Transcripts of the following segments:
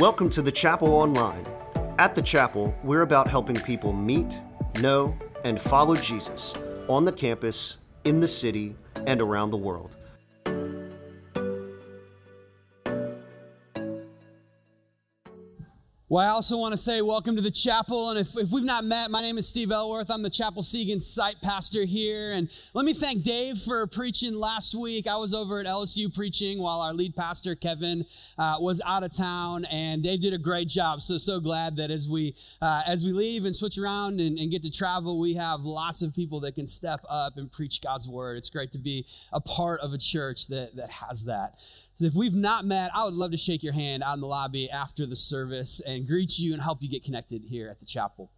Welcome to the Chapel Online. At the Chapel, we're about helping people meet, know, and follow Jesus on the campus, in the city, and around the world. Well, I also want to say welcome to the chapel. And if, if we've not met, my name is Steve Elworth. I'm the Chapel Seguin site pastor here. And let me thank Dave for preaching last week. I was over at LSU preaching while our lead pastor, Kevin, uh, was out of town. And Dave did a great job. So, so glad that as we, uh, as we leave and switch around and, and get to travel, we have lots of people that can step up and preach God's word. It's great to be a part of a church that, that has that. So if we've not met, I would love to shake your hand out in the lobby after the service and greet you and help you get connected here at the chapel.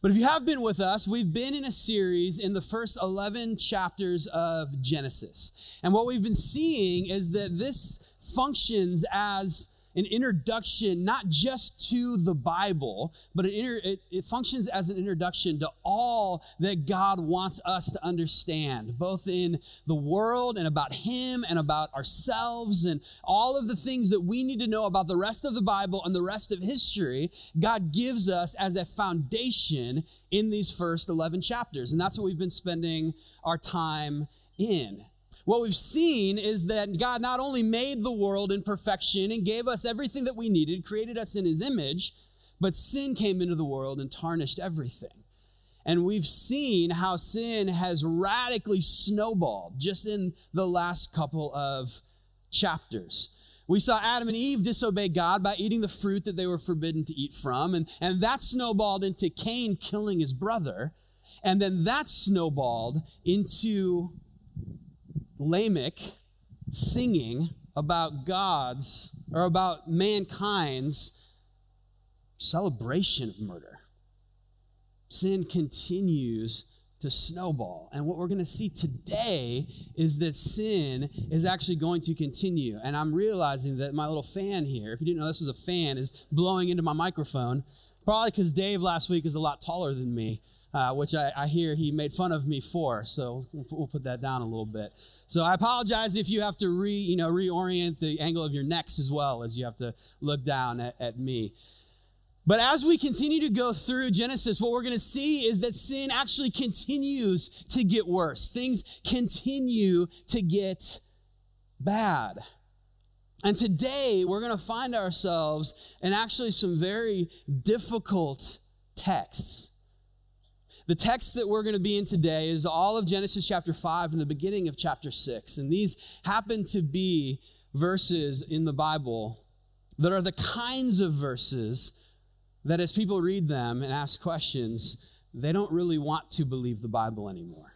But if you have been with us, we've been in a series in the first 11 chapters of Genesis. And what we've been seeing is that this functions as an introduction not just to the Bible, but it, inter- it, it, functions as an introduction to all that God wants us to understand, both in the world and about Him and about ourselves and all of the things that we need to know about the rest of the Bible and the rest of history. God gives us as a foundation in these first 11 chapters. And that's what we've been spending our time in what we've seen is that God not only made the world in perfection and gave us everything that we needed, created us in his image, but sin came into the world and tarnished everything. And we've seen how sin has radically snowballed just in the last couple of chapters. We saw Adam and Eve disobey God by eating the fruit that they were forbidden to eat from. And, and that snowballed into Cain killing his brother. And then that snowballed into Lamech singing about God's or about mankind's celebration of murder. Sin continues to snowball. And what we're going to see today is that sin is actually going to continue. And I'm realizing that my little fan here, if you didn't know this was a fan, is blowing into my microphone. Probably because Dave last week is a lot taller than me uh, which I, I, hear he made fun of me for. So we'll put that down a little bit. So I apologize if you have to re, you know, reorient the angle of your necks as well as you have to look down at, at me. But as we continue to go through Genesis, what we're going to see is that sin actually continues to get worse. Things continue to get bad. And today we're going to find ourselves in actually some very difficult texts. The text that we're going to be in today is all of Genesis chapter 5 and the beginning of chapter 6. And these happen to be verses in the Bible that are the kinds of verses that as people read them and ask questions, they don't really want to believe the Bible anymore.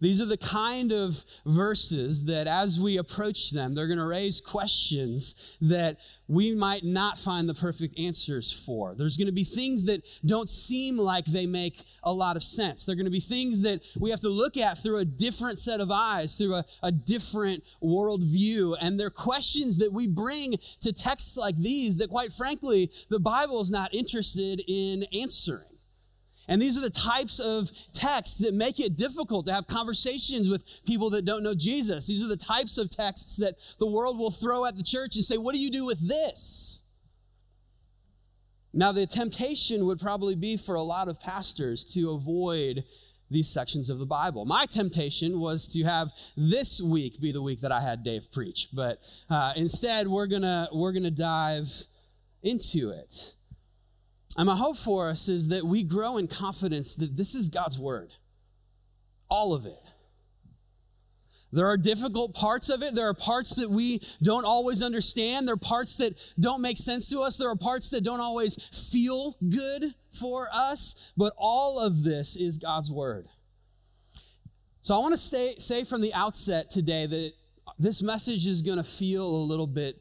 These are the kind of verses that as we approach them, they're going to raise questions that we might not find the perfect answers for. There's going to be things that don't seem like they make a lot of sense. They're going to be things that we have to look at through a different set of eyes, through a, a different worldview. And they're questions that we bring to texts like these that, quite frankly, the Bible is not interested in answering. And these are the types of texts that make it difficult to have conversations with people that don't know Jesus. These are the types of texts that the world will throw at the church and say, What do you do with this? Now, the temptation would probably be for a lot of pastors to avoid these sections of the Bible. My temptation was to have this week be the week that I had Dave preach, but uh, instead, we're gonna we're gonna dive into it. And my hope for us is that we grow in confidence that this is God's word. All of it. There are difficult parts of it. There are parts that we don't always understand. There are parts that don't make sense to us. There are parts that don't always feel good for us. But all of this is God's word. So I want to stay, say from the outset today that this message is going to feel a little bit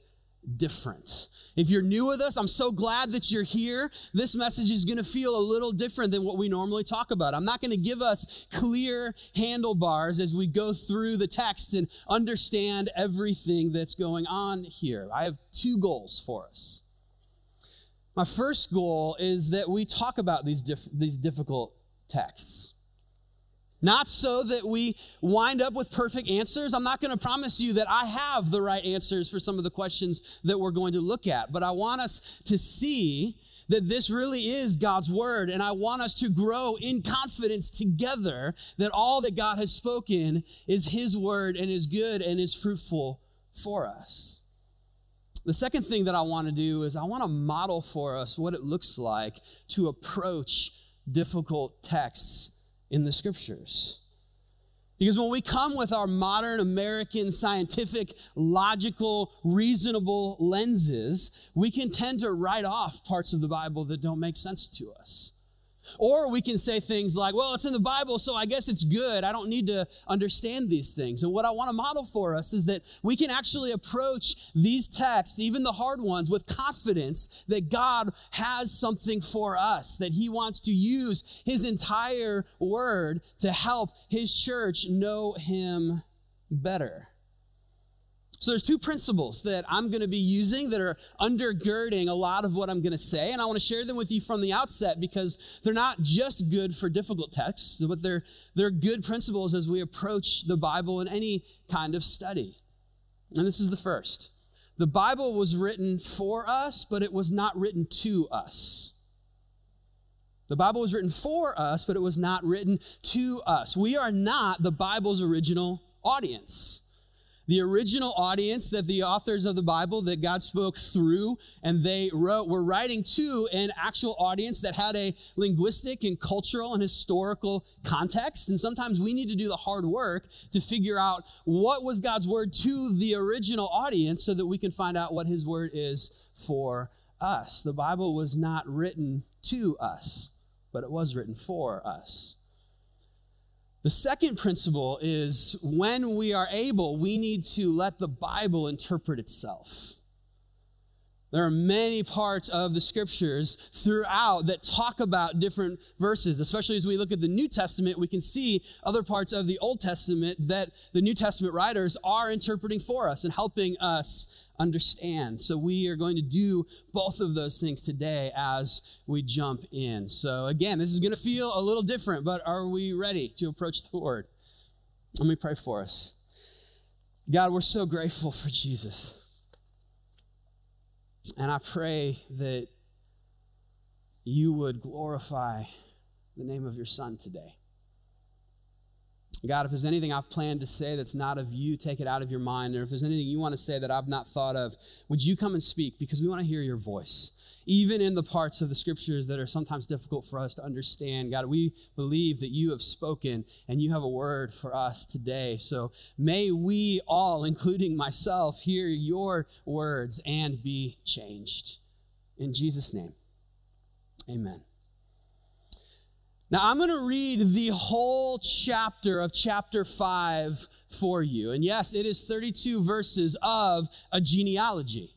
different. If you're new with us, I'm so glad that you're here. This message is going to feel a little different than what we normally talk about. I'm not going to give us clear handlebars as we go through the text and understand everything that's going on here. I have two goals for us. My first goal is that we talk about these, these difficult texts. Not so that we wind up with perfect answers. I'm not going to promise you that I have the right answers for some of the questions that we're going to look at, but I want us to see that this really is God's word. And I want us to grow in confidence together that all that God has spoken is his word and is good and is fruitful for us. The second thing that I want to do is I want to model for us what it looks like to approach difficult texts in the scriptures. Because when we come with our modern American scientific, logical, reasonable lenses, we can tend to write off parts of the Bible that don't make sense to us. Or we can say things like, well, it's in the Bible, so I guess it's good. I don't need to understand these things. And what I want to model for us is that we can actually approach these texts, even the hard ones, with confidence that God has something for us, that He wants to use His entire word to help His church know Him better. So there's two principles that I'm going to be using that are undergirding a lot of what I'm going to say, and I want to share them with you from the outset because they're not just good for difficult texts, but they're they're good principles as we approach the Bible in any kind of study. And this is the first. The Bible was written for us, but it was not written to us. The Bible was written for us, but it was not written to us. We are not the Bible's original audience the original audience that the authors of the Bible that God spoke through and they wrote were writing to an actual audience that had a linguistic and cultural and historical context. And sometimes we need to do the hard work to figure out what was God's word to the original audience so that we can find out what his word is for us. The Bible was not written to us, but it was written for us. The second principle is when we are able, we need to let the Bible interpret itself. There are many parts of the scriptures throughout that talk about different verses. Especially as we look at the New Testament, we can see other parts of the Old Testament that the New Testament writers are interpreting for us and helping us understand. So we are going to do both of those things today as we jump in. So again, this is going to feel a little different, but are we ready to approach the Word? Let me pray for us. God, we're so grateful for Jesus. And I pray that you would glorify the name of your Son today. God, if there's anything I've planned to say that's not of you, take it out of your mind. Or if there's anything you want to say that I've not thought of, would you come and speak? Because we want to hear your voice even in the parts of the scriptures that are sometimes difficult for us to understand. God, we believe that you have spoken and you have a word for us today. So may we all, including myself, hear your words and be changed. In Jesus' name, amen. Now, I'm going to read the whole chapter of chapter 5 for you. And yes, it is 32 verses of a genealogy.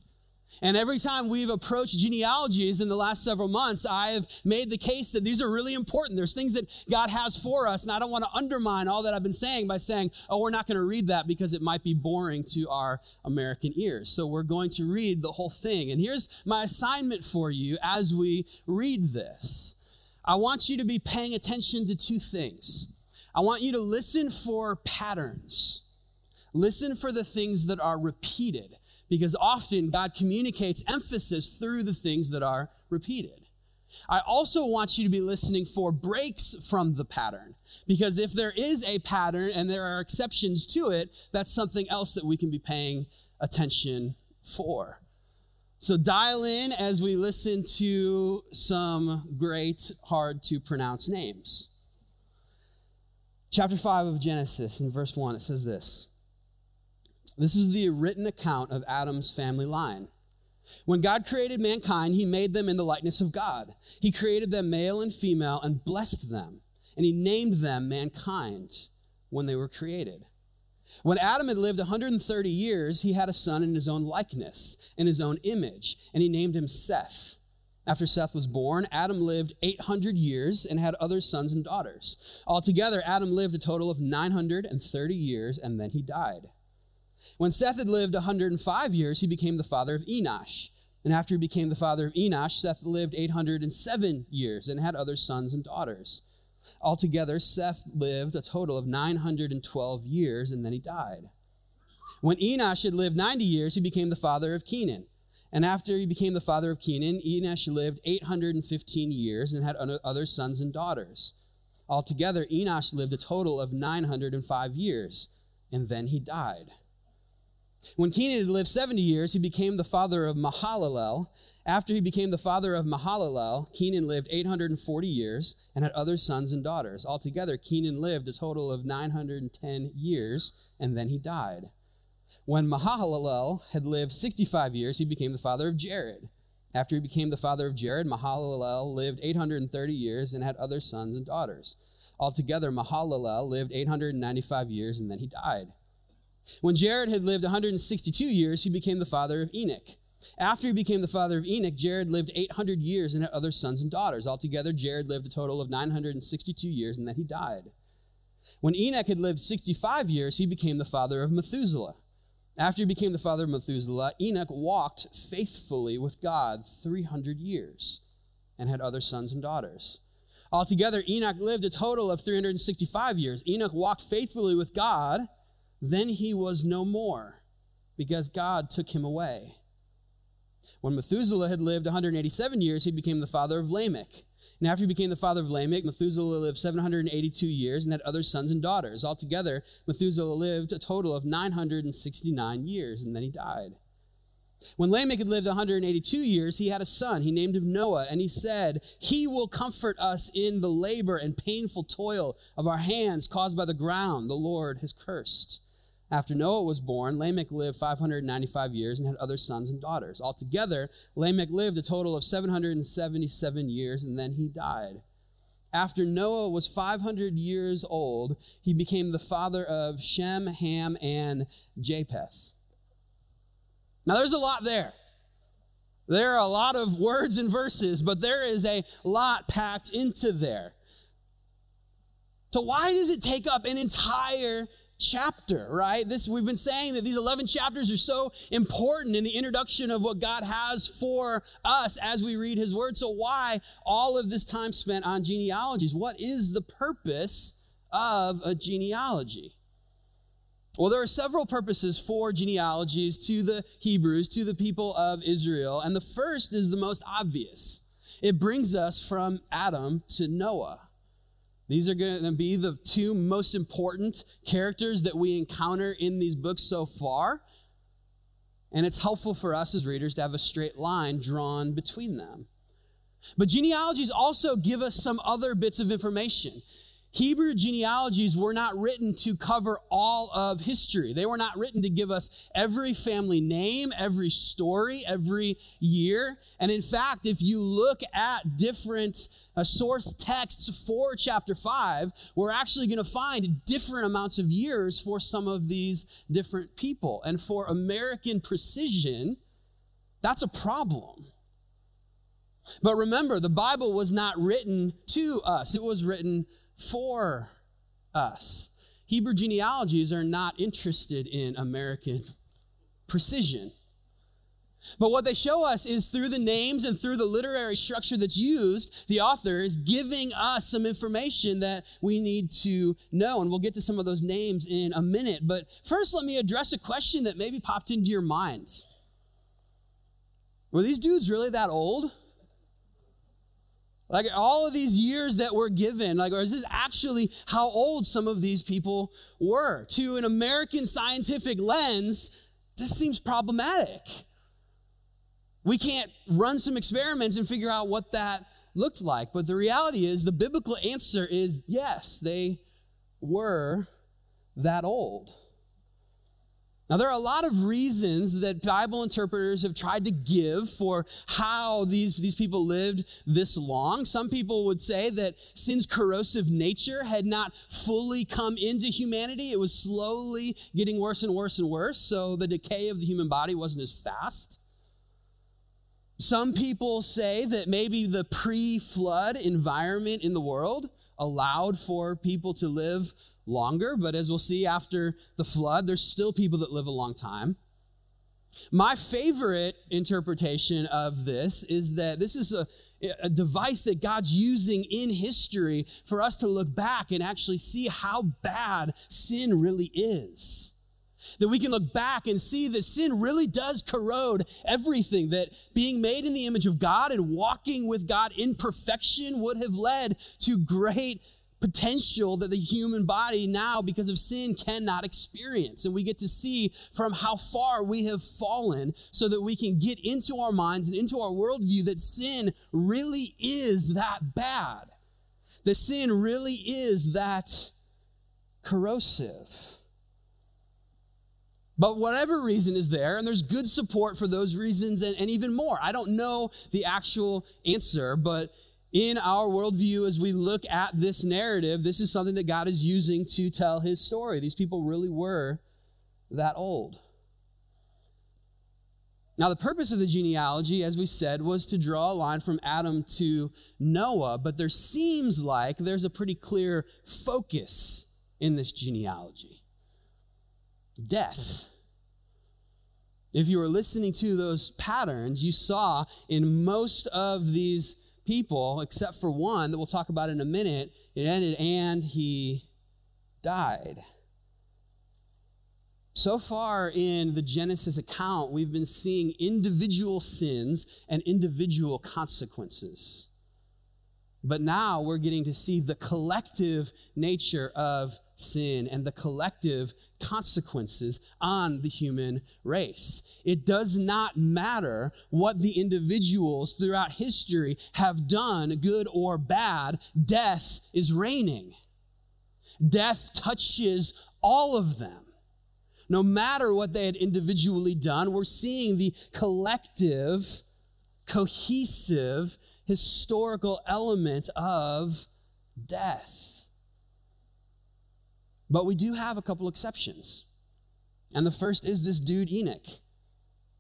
And every time we've approached genealogies in the last several months, I've made the case that these are really important. There's things that God has for us, and I don't want to undermine all that I've been saying by saying, oh, we're not going to read that because it might be boring to our American ears. So we're going to read the whole thing. And here's my assignment for you as we read this I want you to be paying attention to two things. I want you to listen for patterns. Listen for the things that are repeated because often God communicates emphasis through the things that are repeated. I also want you to be listening for breaks from the pattern because if there is a pattern and there are exceptions to it, that's something else that we can be paying attention for. So dial in as we listen to some great, hard to pronounce names. Chapter 5 of Genesis, in verse 1, it says this this is the written account of Adam's family line. When God created mankind, he made them in the likeness of God. He created them male and female and blessed them, and he named them mankind when they were created. When Adam had lived 130 years, he had a son in his own likeness, in his own image, and he named him Seth. After Seth was born, Adam lived 800 years and had other sons and daughters. Altogether, Adam lived a total of 930 years, and then he died. When Seth had lived 105 years, he became the father of Enosh. And after he became the father of Enosh, Seth lived 807 years and had other sons and daughters. Altogether, Seth lived a total of 912 years and then he died. When Enosh had lived 90 years, he became the father of Kenan. And after he became the father of Kenan, Enosh lived 815 years and had other sons and daughters. Altogether, Enosh lived a total of 905 years, and then he died. When Kenan had lived 70 years, he became the father of Mahalalel. After he became the father of Mahalalel, Kenan lived 840 years and had other sons and daughters. Altogether, Kenan lived a total of 910 years, and then he died. When Mahalalel had lived 65 years, he became the father of Jared. After he became the father of Jared, Mahalalel lived 830 years and had other sons and daughters. Altogether, Mahalalel lived 895 years, and then he died. When Jared had lived 162 years, he became the father of Enoch. After he became the father of Enoch, Jared lived 800 years and had other sons and daughters. Altogether, Jared lived a total of 962 years, and then he died. When Enoch had lived 65 years, he became the father of Methuselah. After he became the father of Methuselah, Enoch walked faithfully with God 300 years and had other sons and daughters. Altogether, Enoch lived a total of 365 years. Enoch walked faithfully with God then he was no more, because God took him away. When Methuselah had lived 187 years, he became the father of Lamech. And after he became the father of Lamech, Methuselah lived 782 years and had other sons and daughters. Altogether, Methuselah lived a total of 969 years, and then he died. When Lamech had lived 182 years, he had a son. He named him Noah, and he said, He will comfort us in the labor and painful toil of our hands caused by the ground the Lord has cursed. After Noah was born, Lamech lived 595 years and had other sons and daughters. Altogether, Lamech lived a total of 777 years and then he died. After Noah was 500 years old, he became the father of Shem, Ham, and Japheth. Now, there's a lot there. There are a lot of words and verses, but there is a lot packed into there. So, why does it take up an entire chapter, right? This we've been saying that these 11 chapters are so important in the introduction of what God has for us as we read his word. So why all of this time spent on genealogies? What is the purpose of a genealogy? Well, there are several purposes for genealogies to the Hebrews, to the people of Israel, and the first is the most obvious. It brings us from Adam to Noah. These are going to be the two most important characters that we encounter in these books so far. And it's helpful for us as readers to have a straight line drawn between them. But genealogies also give us some other bits of information. Hebrew genealogies were not written to cover all of history. They were not written to give us every family name, every story, every year. And in fact, if you look at different uh, source texts for chapter 5, we're actually going to find different amounts of years for some of these different people. And for American precision, that's a problem. But remember, the Bible was not written to us, it was written for us. Hebrew genealogies are not interested in American precision. But what they show us is through the names and through the literary structure that's used, the author is giving us some information that we need to know. And we'll get to some of those names in a minute. But first, let me address a question that maybe popped into your minds. Were these dudes really that old? Like all of these years that were given, like, or is this actually how old some of these people were? To an American scientific lens, this seems problematic. We can't run some experiments and figure out what that looked like. But the reality is, the biblical answer is yes, they were that old. Now, there are a lot of reasons that Bible interpreters have tried to give for how these, these people lived this long. Some people would say that sin's corrosive nature had not fully come into humanity, it was slowly getting worse and worse and worse, so the decay of the human body wasn't as fast. Some people say that maybe the pre flood environment in the world allowed for people to live longer, but as we'll see after the flood, there's still people that live a long time. My favorite interpretation of this is that this is a a device that God's using in history for us to look back and actually see how bad sin really is. That we can look back and see that sin really does corrode everything, that being made in the image of God and walking with God in perfection would have led to great potential that the human body now, because of sin, cannot experience. And we get to see from how far we have fallen so that we can get into our minds and into our worldview that sin really is that bad. That sin really is that corrosive. But whatever reason is there, and there's good support for those reasons and, and, even more. I don't know the actual answer, but in our worldview, as we look at this narrative, this is something that God is using to tell his story. These people really were that old. Now, the purpose of the genealogy, as we said, was to draw a line from Adam to Noah, but there seems like there's a pretty clear focus in this genealogy death. If you were listening to those patterns, you saw in most of these people, except for one that we'll talk about in a minute, it ended and he died. So far in the Genesis account, we've been seeing individual sins and individual consequences. But now we're getting to see the collective nature of sin and the collective consequences on the human race. It does not matter what the individuals throughout history have done, good or bad, death is reigning. Death touches all of them. No matter what they had individually done, we're seeing the collective, cohesive, historical element of death. But we do have a couple exceptions. And the first is this dude, Enoch.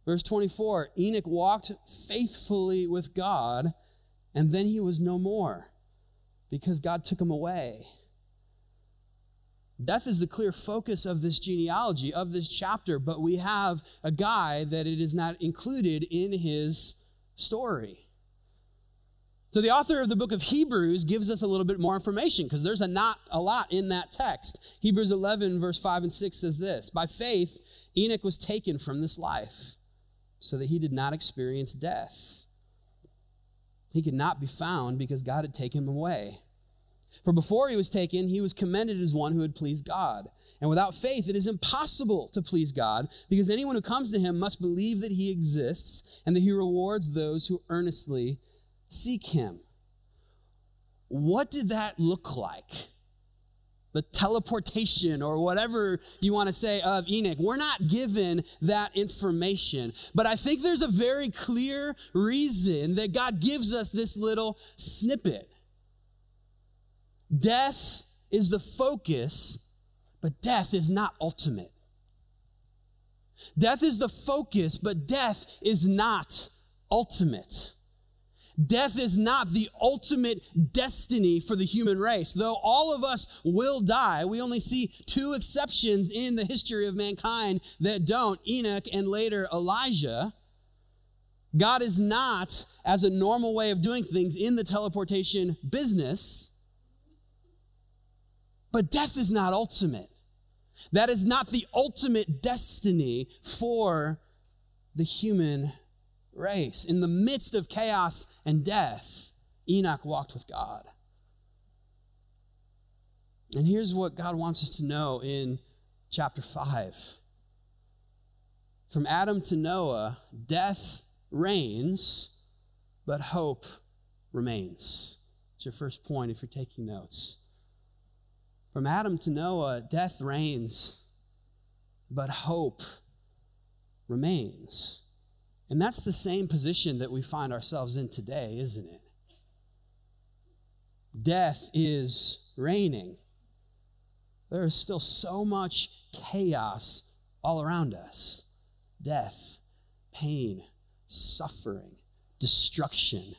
Verse 24 Enoch walked faithfully with God, and then he was no more because God took him away. Death is the clear focus of this genealogy, of this chapter, but we have a guy that it is not included in his story. So the author of the book of Hebrews gives us a little bit more information because there's a not a lot in that text. Hebrews 11 verse 5 and 6 says this, by faith Enoch was taken from this life so that he did not experience death. He could not be found because God had taken him away. For before he was taken, he was commended as one who had pleased God. And without faith, it is impossible to please God because anyone who comes to him must believe that he exists and that he rewards those who earnestly seek him. What did that look like? The teleportation or whatever you want to say of Enoch. We're not given that information. But I think there's a very clear reason that God gives us this little snippet. Death is the focus, but death is not ultimate. Death is the focus, but death is not ultimate. Death is not the ultimate destiny for the human race. Though all of us will die, we only see two exceptions in the history of mankind that don't Enoch and later Elijah. God is not, as a normal way of doing things, in the teleportation business. But death is not ultimate. That is not the ultimate destiny for the human race. In the midst of chaos and death, Enoch walked with God. And here's what God wants us to know in chapter 5. From Adam to Noah, death reigns, but hope remains. It's your first point if you're taking notes. From Adam to Noah, death reigns, but hope remains. And that's the same position that we find ourselves in today, isn't it? Death is reigning. There is still so much chaos all around us death, pain, suffering, destruction,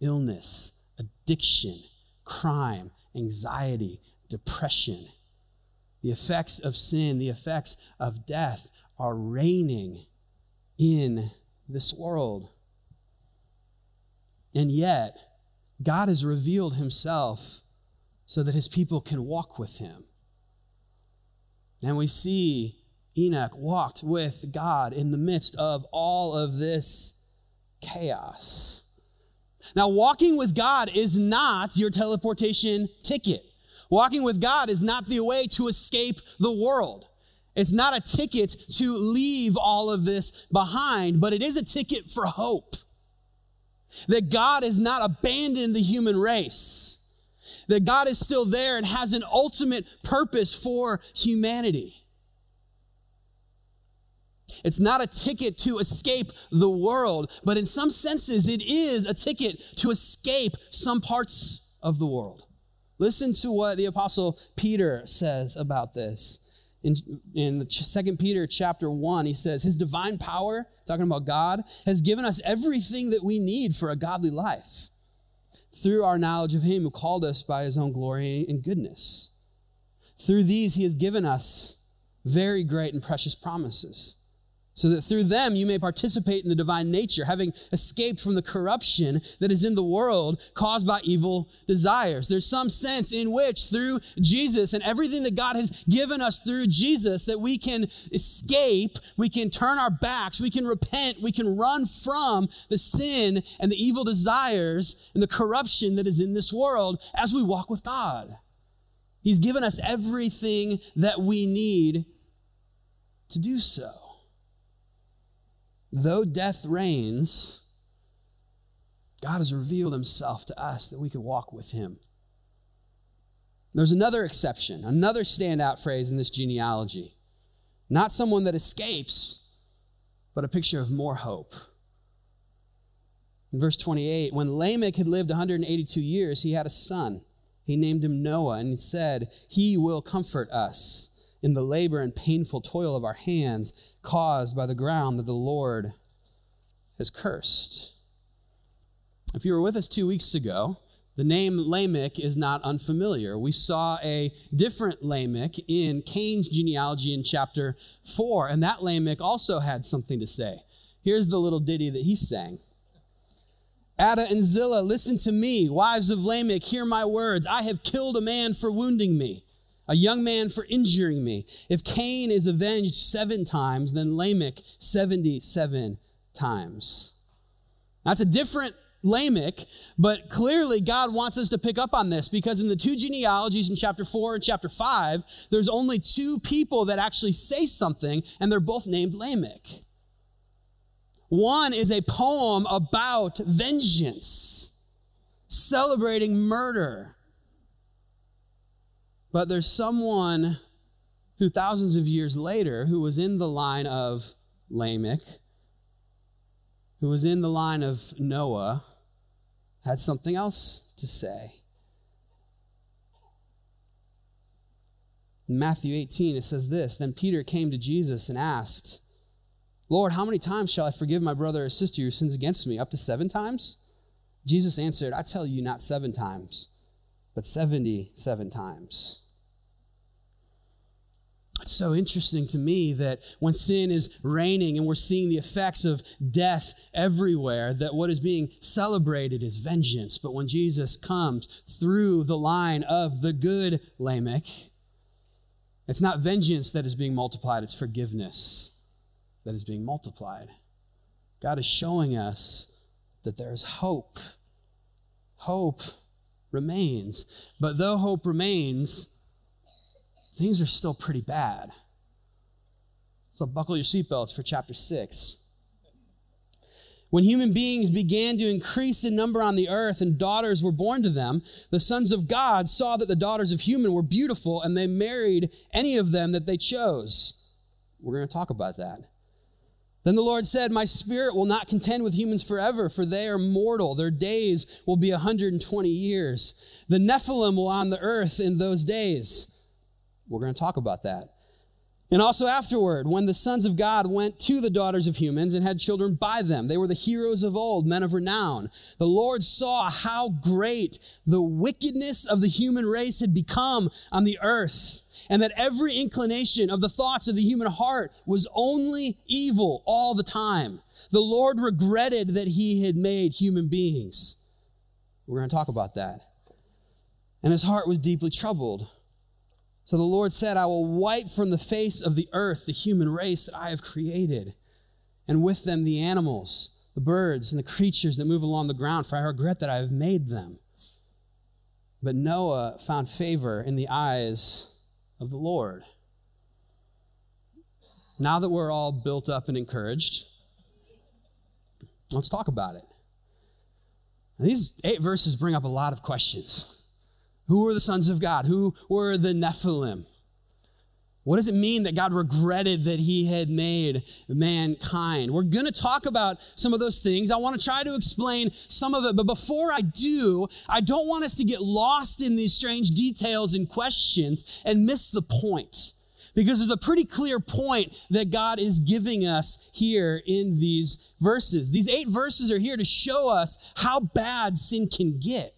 illness, addiction, crime, anxiety, depression. The effects of sin, the effects of death are reigning in this world. And yet, God has revealed himself so that his people can walk with him. And we see Enoch walked with God in the midst of all of this chaos. Now, walking with God is not your teleportation ticket. Walking with God is not the way to escape the world. It's not a ticket to leave all of this behind, but it is a ticket for hope. That God has not abandoned the human race. That God is still there and has an ultimate purpose for humanity. It's not a ticket to escape the world, but in some senses, it is a ticket to escape some parts of the world. Listen to what the apostle Peter says about this. In, in 2 Peter chapter 1, he says, His divine power, talking about God, has given us everything that we need for a godly life through our knowledge of Him who called us by His own glory and goodness. Through these, He has given us very great and precious promises so that through them you may participate in the divine nature, having escaped from the corruption that is in the world caused by evil desires. There's some sense in which through Jesus and everything that God has given us through Jesus that we can escape, we can turn our backs, we can repent, we can run from the sin and the evil desires and the corruption that is in this world as we walk with God. He's given us everything that we need to do so though death reigns, God has revealed himself to us that we could walk with him. There's another exception, another standout phrase in this genealogy. Not someone that escapes, but a picture of more hope. In verse 28, when Lamech had lived 182 years, he had a son. He named him Noah, and he said, He will comfort us in the labor and painful toil of our hands caused by the ground that the Lord has cursed. If you were with us two weeks ago, the name Lamech is not unfamiliar. We saw a different Lamech in Cain's genealogy in chapter 4, and that Lamech also had something to say. Here's the little ditty that he sang. Adah and Zillah, listen to me. Wives of Lamech, hear my words. I have killed a man for wounding me a young man for injuring me. If Cain is avenged seven times, then Lamech 77 times. That's a different Lamech, but clearly God wants us to pick up on this because in the two genealogies in chapter 4 and chapter 5, there's only two people that actually say something, and they're both named Lamech. One is a poem about vengeance, celebrating murder. But there's someone who thousands of years later, who was in the line of Lamech, who was in the line of Noah, had something else to say. In Matthew 18, it says this Then Peter came to Jesus and asked, Lord, how many times shall I forgive my brother or sister who sins against me? Up to seven times? Jesus answered, I tell you, not seven times but 77 times. It's so interesting to me that when sin is reigning and we're seeing the effects of death everywhere, that what is being celebrated is vengeance. But when Jesus comes through the line of the good Lamech, it's not vengeance that is being multiplied, it's forgiveness that is being multiplied. God is showing us that there is hope. Hope remains. But though hope remains, things are still pretty bad. So buckle your seatbelts for chapter 6. When human beings began to increase in number on the earth and daughters were born to them, the sons of God saw that the daughters of human were beautiful and they married any of them that they chose. We're going to talk about that. Then the Lord said, My spirit will not contend with humans forever, for they are mortal. Their days will be 120 years. The Nephilim will on the earth in those days. We're going to talk about that. And also afterward, when the sons of God went to the daughters of humans and had children by them, they were the heroes of old, men of renown. The Lord saw how great the wickedness of the human race had become on the earth and that every inclination of the thoughts of the human heart was only evil all the time. The Lord regretted that he had made human beings. We're going to talk about that. And his heart was deeply troubled. So the Lord said, I will wipe from the face of the earth the human race that I have created, and with them the animals, the birds, and the creatures that move along the ground, for I regret that I have made them. But Noah found favor in the eyes of the Lord. Now that we're all built up and encouraged, let's talk about it. These eight verses bring up a lot of questions. Who were the sons of God? Who were the Nephilim? What does it mean that God regretted that he had made mankind? We're going to talk about some of those things. I want to try to explain some of it, but before I do, I don't want us to get lost in these strange details and questions and miss the point. Because there's a pretty clear point that God is giving us here in these verses. These eight verses are here to show us how bad sin can get.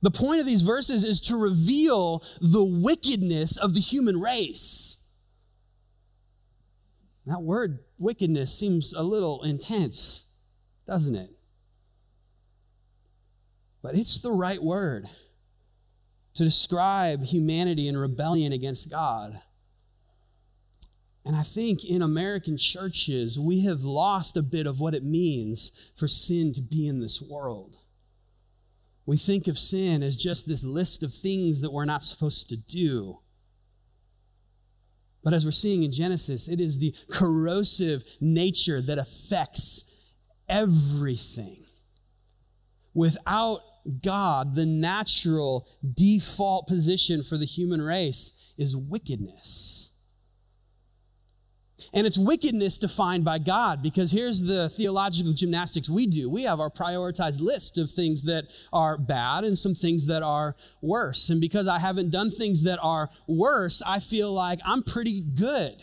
The point of these verses is to reveal the wickedness of the human race. That word wickedness seems a little intense, doesn't it? But it's the right word to describe humanity in rebellion against God. And I think in American churches, we have lost a bit of what it means for sin to be in this world. We think of sin as just this list of things that we're not supposed to do. But as we're seeing in Genesis, it is the corrosive nature that affects everything. Without God, the natural default position for the human race is wickedness. And it's wickedness defined by God because here's the theological gymnastics we do. We have our prioritized list of things that are bad and some things that are worse. And because I haven't done things that are worse, I feel like I'm pretty good.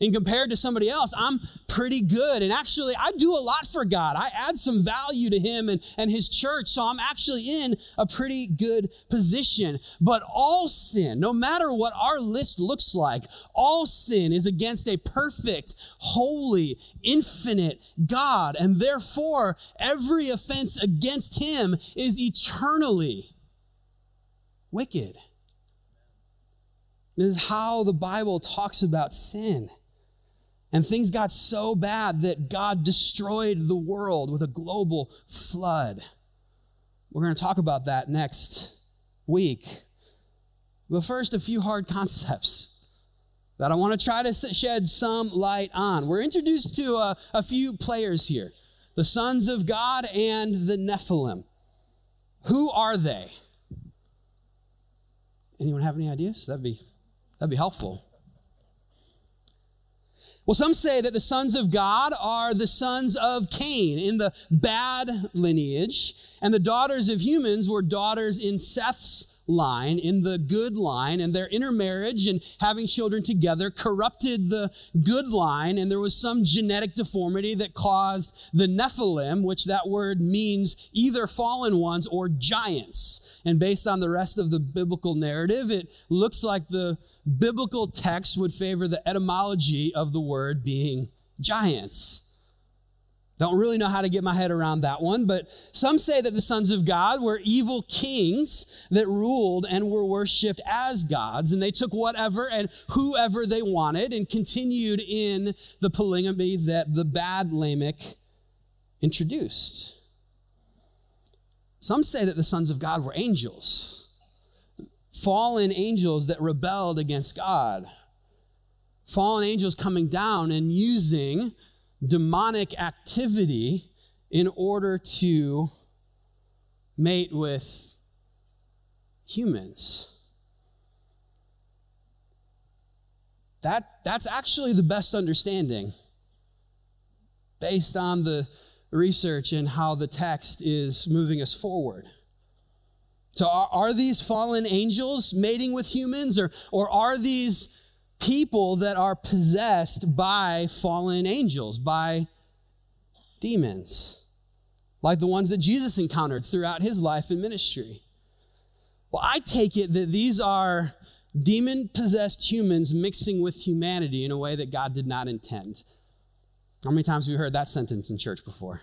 And compared to somebody else, I'm pretty good. And actually, I do a lot for God. I add some value to Him and, and His church. So I'm actually in a pretty good position. But all sin, no matter what our list looks like, all sin is against a perfect, holy, infinite God. And therefore, every offense against Him is eternally wicked. This is how the Bible talks about sin. And things got so bad that God destroyed the world with a global flood. We're going to talk about that next week. But first, a few hard concepts that I want to try to shed some light on. We're introduced to a, a few players here the sons of God and the Nephilim. Who are they? Anyone have any ideas? That'd be, that'd be helpful. Well, some say that the sons of God are the sons of Cain in the bad lineage, and the daughters of humans were daughters in Seth's line, in the good line, and their intermarriage and having children together corrupted the good line, and there was some genetic deformity that caused the Nephilim, which that word means either fallen ones or giants. And based on the rest of the biblical narrative, it looks like the biblical text would favor the etymology of the word being giants. Don't really know how to get my head around that one, but some say that the sons of God were evil kings that ruled and were worshiped as gods, and they took whatever and whoever they wanted and continued in the polygamy that the bad Lamech introduced. Some say that the sons of God were angels fallen angels that rebelled against God. Fallen angels coming down and using demonic activity in order to mate with humans. That, that's actually the best understanding based on the research and how the text is moving us forward. So are, are these fallen angels mating with humans or, or are these people that are possessed by fallen angels, by demons, like the ones that Jesus encountered throughout his life and ministry? Well, I take it that these are demon possessed humans mixing with humanity in a way that God did not intend. How many times have you heard that sentence in church before?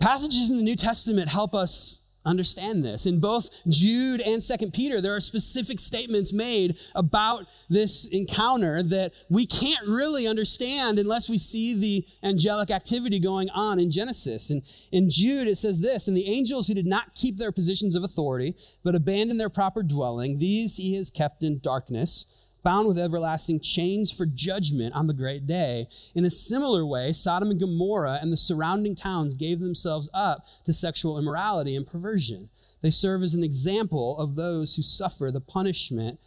Passages in the New Testament help us understand this. In both Jude and Second Peter, there are specific statements made about this encounter that we can't really understand unless we see the angelic activity going on in Genesis. And in Jude, it says this, and the angels who did not keep their positions of authority, but abandoned their proper dwelling, these he has kept in darkness bound with everlasting chains for judgment on the great day. In a similar way, Sodom and Gomorrah and the surrounding towns gave themselves up to sexual immorality and perversion. They serve as an example of those who suffer the punishment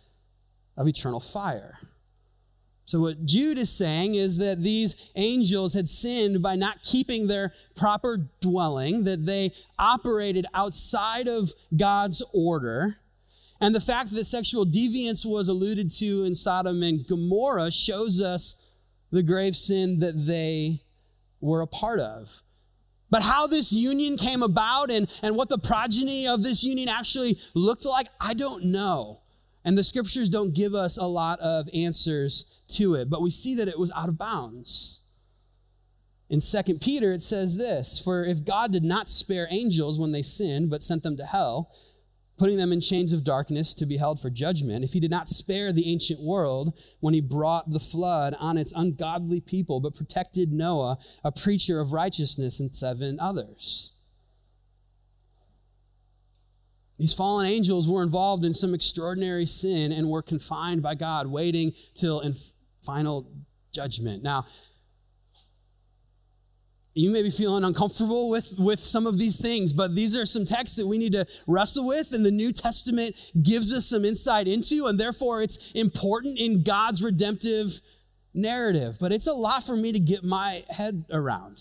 of eternal fire. So, what Jude is saying is that these angels had sinned by not keeping their proper dwelling, that they operated outside of God's order and the fact that sexual deviance was alluded to in Sodom and Gomorrah shows us the grave sin that they were a part of. But how this union came about and, and what the progeny of this union actually looked like, I don't know. And the scriptures don't give us a lot of answers to it, but we see that it was out of bounds. In 2 Peter, it says this For if God did not spare angels when they sinned, but sent them to hell, putting them in chains of darkness to be held for judgment, if he did not spare the ancient world when he brought the flood on its ungodly people, but protected Noah, a preacher of righteousness, and seven others. These fallen angels were involved in some extraordinary sin and were confined by God, waiting till in final judgment. Now, you may be feeling uncomfortable with, with some of these things, but these are some texts that we need to wrestle with, and the New Testament gives us some insight into, and therefore it's important in God's redemptive narrative. But it's a lot for me to get my head around.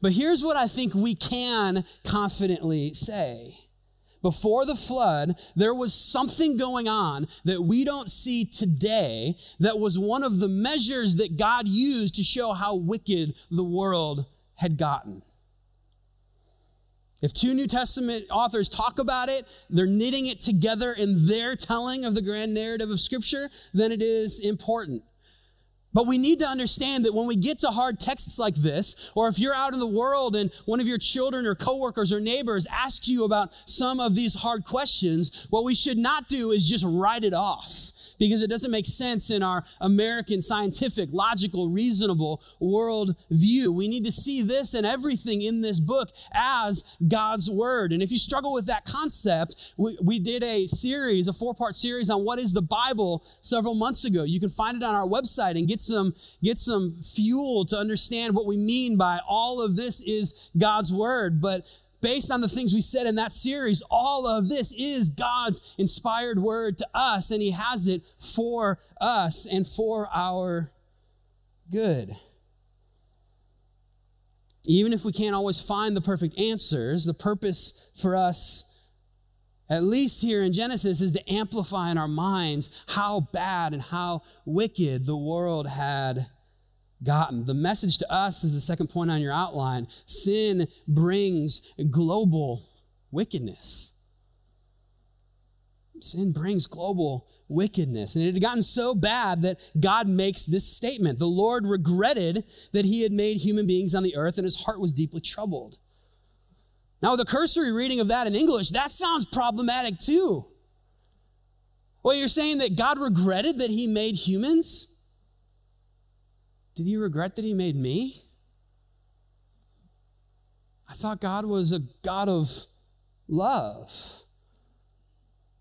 But here's what I think we can confidently say before the flood, there was something going on that we don't see today that was one of the measures that God used to show how wicked the world had gotten. If two New Testament authors talk about it, they're knitting it together in their telling of the grand narrative of Scripture, then it is important. But we need to understand that when we get to hard texts like this, or if you're out in the world and one of your children or coworkers or neighbors asks you about some of these hard questions, what we should not do is just write it off because it doesn't make sense in our American scientific, logical, reasonable world view. We need to see this and everything in this book as God's word. And if you struggle with that concept, we, we did a series, a four part series on what is the Bible several months ago. You can find it on our website and get some, get some fuel to understand what we mean by all of this is God's word. But based on the things we said in that series, all of this is God's inspired word to us, and He has it for us and for our good. Even if we can't always find the perfect answers, the purpose for us, at least here in Genesis, is to amplify in our minds how bad and how wicked the world had gotten. The message to us is the second point on your outline. Sin brings global wickedness. Sin brings global wickedness. And it had gotten so bad that God makes this statement. The Lord regretted that he had made human beings on the earth, and his heart was deeply troubled. Now, with a cursory reading of that in English, that sounds problematic too. Well, you're saying that God regretted that he made humans? Did he regret that he made me? I thought God was a God of love.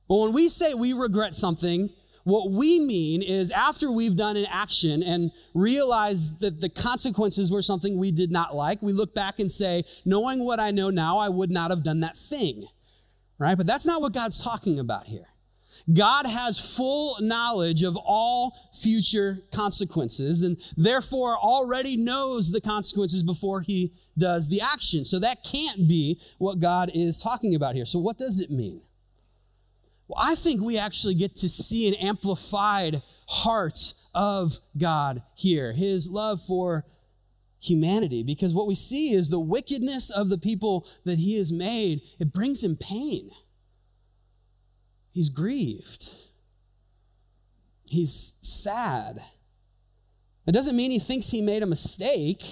Well, when we say we regret something, what we mean is after we've done an action and realized that the consequences were something we did not like, we look back and say, knowing what I know now, I would not have done that thing. Right? But that's not what God's talking about here. God has full knowledge of all future consequences and therefore already knows the consequences before he does the action. So that can't be what God is talking about here. So what does it mean? Well, I think we actually get to see an amplified heart of God here, his love for humanity, because what we see is the wickedness of the people that he has made, it brings him pain. He's grieved. He's sad. It doesn't mean he thinks he made a mistake.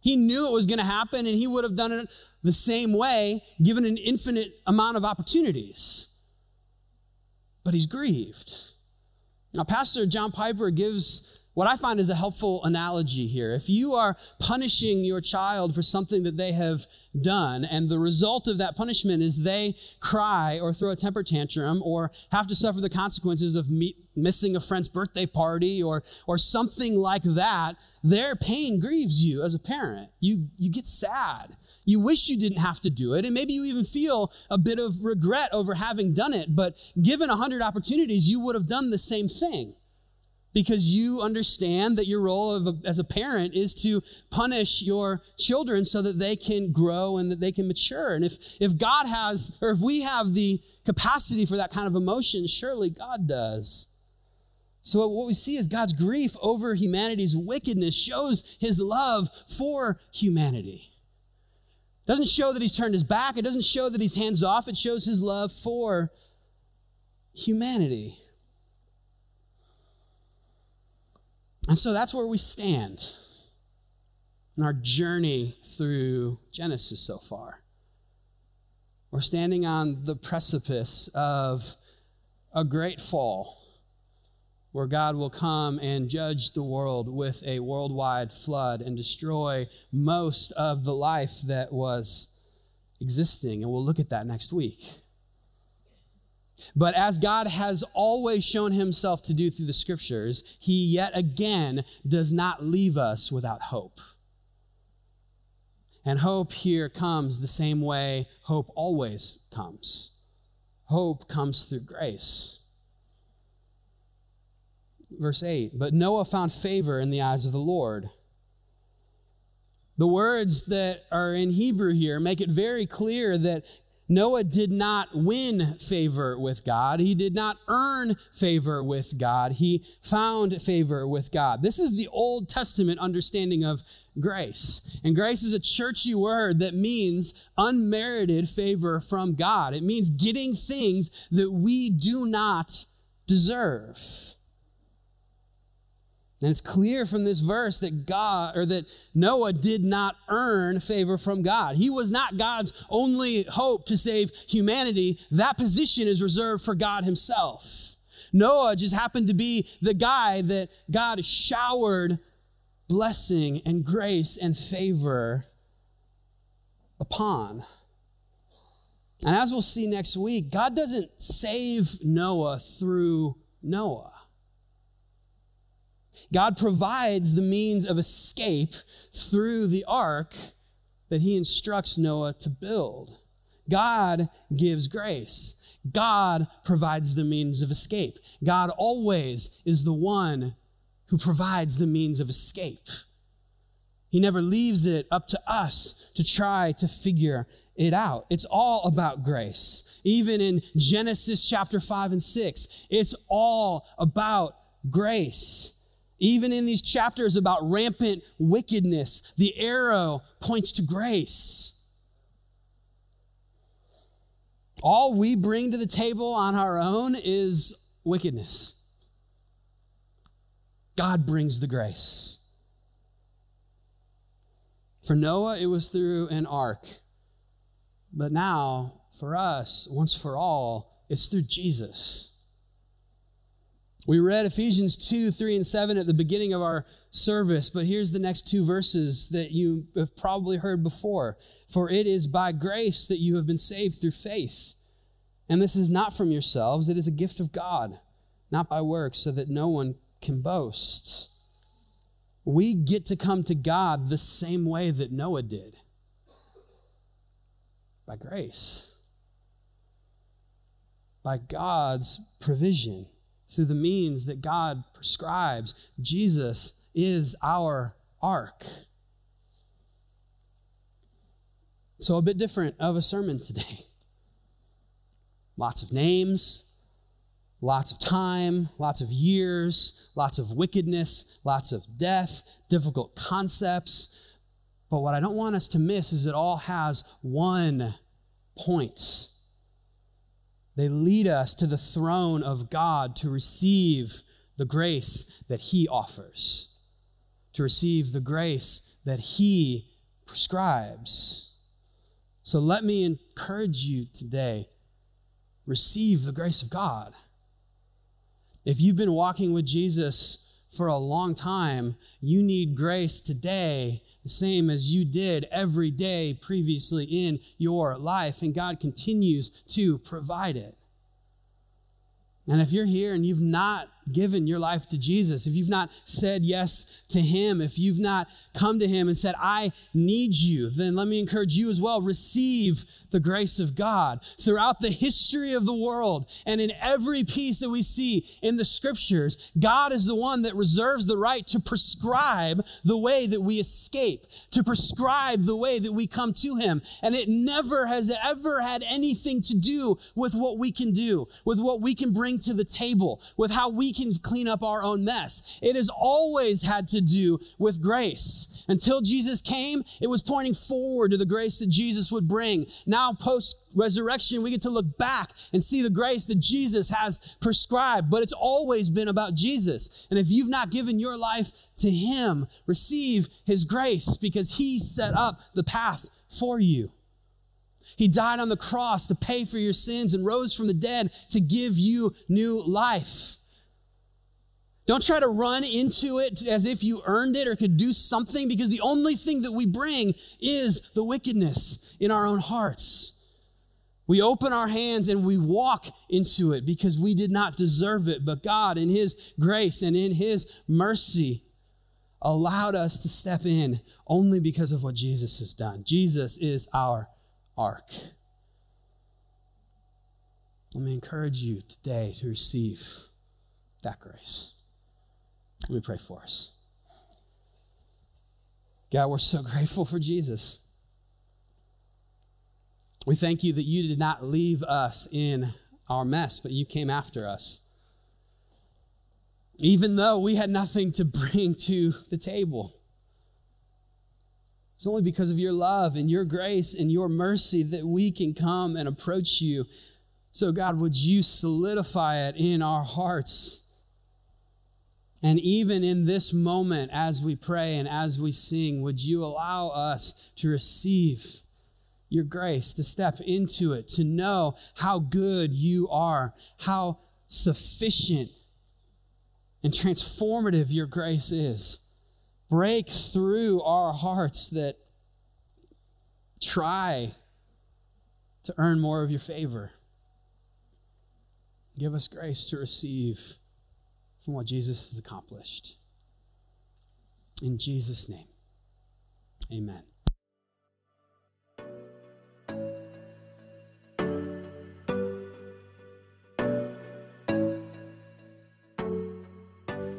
He knew it was going to happen and he would have done it the same way, given an infinite amount of opportunities. But he's grieved. Now, Pastor John Piper gives what I find is a helpful analogy here. If you are punishing your child for something that they have done, and the result of that punishment is they cry or throw a temper tantrum or have to suffer the consequences of me- missing a friend's birthday party or, or something like that, their pain grieves you as a parent. You, you get sad. You wish you didn't have to do it, and maybe you even feel a bit of regret over having done it, but given a hundred opportunities, you would have done the same thing because you understand that your role a, as a parent is to punish your children so that they can grow and that they can mature. And if, if God has, or if we have the capacity for that kind of emotion, surely God does. So what we see is God's grief over humanity's wickedness shows his love for humanity. It doesn't show that he's turned his back. It doesn't show that he's hands off. It shows his love for humanity. And so that's where we stand in our journey through Genesis so far. We're standing on the precipice of a great fall where God will come and judge the world with a worldwide flood and destroy most of the life that was existing. And we'll look at that next week. But as God has always shown himself to do through the scriptures, he yet again does not leave us without hope. And hope here comes the same way hope always comes. Hope comes through grace. Verse 8 But Noah found favor in the eyes of the Lord. The words that are in Hebrew here make it very clear that Noah did not win favor with God. He did not earn favor with God. He found favor with God. This is the Old Testament understanding of grace. And grace is a churchy word that means unmerited favor from God. It means getting things that we do not deserve. And it's clear from this verse that God or that Noah did not earn favor from God. He was not God's only hope to save humanity. That position is reserved for God himself. Noah just happened to be the guy that God showered blessing and grace and favor upon. And as we'll see next week, God doesn't save Noah through Noah. God provides the means of escape through the ark that he instructs Noah to build. God gives grace. God provides the means of escape. God always is the one who provides the means of escape. He never leaves it up to us to try to figure it out. It's all about grace. Even in Genesis chapter 5 and 6, it's all about grace. Even in these chapters about rampant wickedness, the arrow points to grace. All we bring to the table on our own is wickedness. God brings the grace. For Noah, it was through an ark. But now, for us, once for all, it's through Jesus. We read Ephesians 2, 3, and 7 at the beginning of our service, but here's the next two verses that you have probably heard before. For it is by grace that you have been saved through faith. And this is not from yourselves, it is a gift of God, not by works, so that no one can boast. We get to come to God the same way that Noah did by grace, by God's provision through the means that God prescribes. Jesus is our ark. So, a bit different of a sermon today. Lots of names, lots of time, lots of years, lots of wickedness, lots of death, difficult concepts. But what I don't want us to miss is it all has one point they lead us to the throne of God to receive the grace that He offers, to receive the grace that He prescribes. So let me encourage you today receive the grace of God. If you've been walking with Jesus for a long time, you need grace today, the same as you did every day previously in your life, and God continues to provide it. And if you're here and you've not given your life to Jesus, if you've not said yes to Him, if you've not come to Him and said, I need you, then let me encourage you as well. Receive the grace of God throughout the history of the world and in every piece that we see in the scriptures. God is the one that reserves the right to prescribe the way that we escape, to prescribe the way that we come to Him. And it never has ever had anything to do with what we can do, with what we can bring to the table, with how we can clean up our own mess. It has always had to do with Until Jesus came, it was pointing forward to the grace that Jesus would bring. Now, post resurrection, we get to look back and see the grace that Jesus has prescribed, but it's always been about Jesus. And if you've not given your life to Him, receive His grace because He set up the path for you. He died on the cross to pay for your sins and rose from the dead to give you new life. Don't try to run into it as if you earned it or could do something because the only thing that we bring is the wickedness in our own hearts. We open our hands and we walk into it because we did not deserve it, but God, in His grace and in His mercy, allowed us to step in only because of what Jesus has done. Jesus is our ark. Let me encourage you today to receive that grace. Let me pray for us. God, we're so grateful for Jesus. We thank you that you did not leave us in our mess, but you came after us. Even though we had nothing to bring to the table. It's only because of your love and your grace and your mercy that we can come and approach you. So, God, would you solidify it in our hearts? And even in this moment, as we pray and as we sing, would you allow us to receive your grace, to step into it, to know how good you are, how sufficient and transformative your grace is. Break through our hearts that try to earn more of your favor. Give us grace to receive what Jesus has accomplished. In Jesus' name, amen.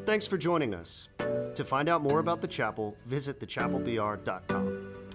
Thanks for joining us. To find out more about the chapel, visit thechapelbr.com.